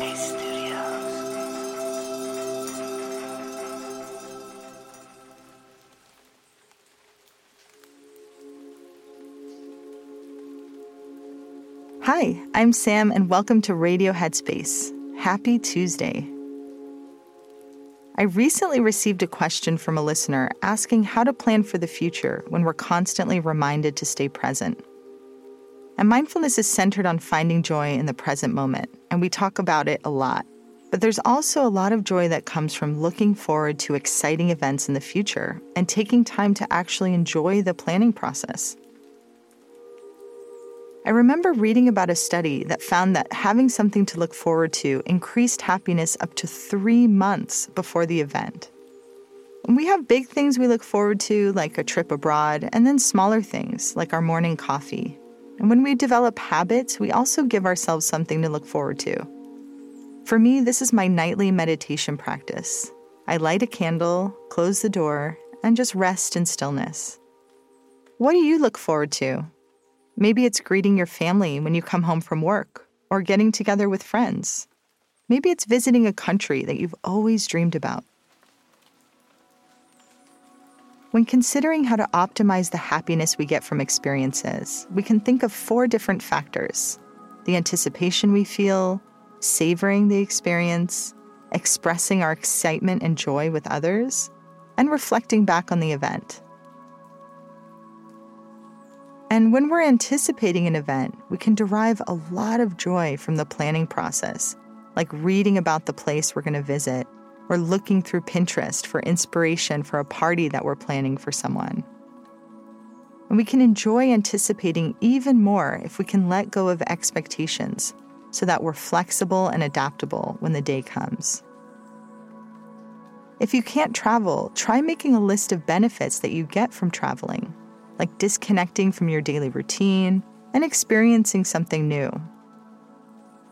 Hi, I'm Sam, and welcome to Radio Headspace. Happy Tuesday. I recently received a question from a listener asking how to plan for the future when we're constantly reminded to stay present. And mindfulness is centered on finding joy in the present moment, and we talk about it a lot. But there's also a lot of joy that comes from looking forward to exciting events in the future and taking time to actually enjoy the planning process. I remember reading about a study that found that having something to look forward to increased happiness up to three months before the event. We have big things we look forward to, like a trip abroad, and then smaller things, like our morning coffee and when we develop habits, we also give ourselves something to look forward to. For me, this is my nightly meditation practice. I light a candle, close the door, and just rest in stillness. What do you look forward to? Maybe it's greeting your family when you come home from work, or getting together with friends. Maybe it's visiting a country that you've always dreamed about. When considering how to optimize the happiness we get from experiences, we can think of four different factors the anticipation we feel, savoring the experience, expressing our excitement and joy with others, and reflecting back on the event. And when we're anticipating an event, we can derive a lot of joy from the planning process, like reading about the place we're going to visit or looking through Pinterest for inspiration for a party that we're planning for someone. And we can enjoy anticipating even more if we can let go of expectations so that we're flexible and adaptable when the day comes. If you can't travel, try making a list of benefits that you get from traveling, like disconnecting from your daily routine and experiencing something new.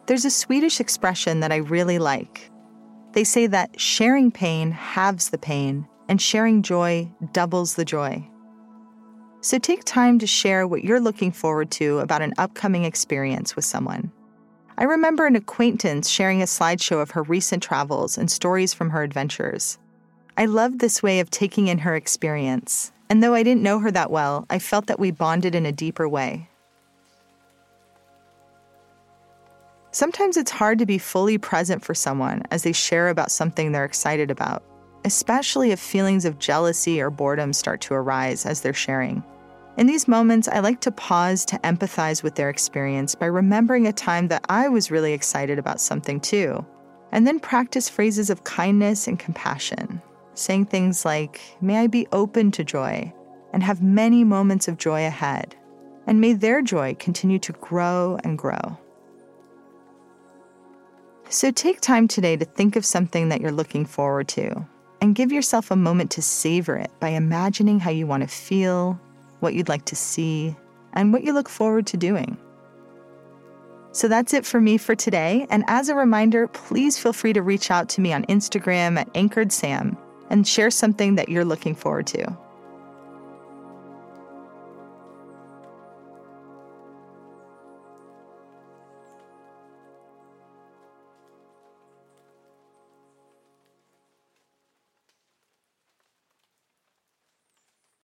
There's a Swedish expression that I really like they say that sharing pain halves the pain, and sharing joy doubles the joy. So take time to share what you're looking forward to about an upcoming experience with someone. I remember an acquaintance sharing a slideshow of her recent travels and stories from her adventures. I loved this way of taking in her experience, and though I didn't know her that well, I felt that we bonded in a deeper way. Sometimes it's hard to be fully present for someone as they share about something they're excited about, especially if feelings of jealousy or boredom start to arise as they're sharing. In these moments, I like to pause to empathize with their experience by remembering a time that I was really excited about something too, and then practice phrases of kindness and compassion, saying things like, May I be open to joy and have many moments of joy ahead, and may their joy continue to grow and grow. So take time today to think of something that you're looking forward to and give yourself a moment to savor it by imagining how you want to feel, what you'd like to see, and what you look forward to doing. So that's it for me for today. And as a reminder, please feel free to reach out to me on Instagram at Anchored Sam and share something that you're looking forward to.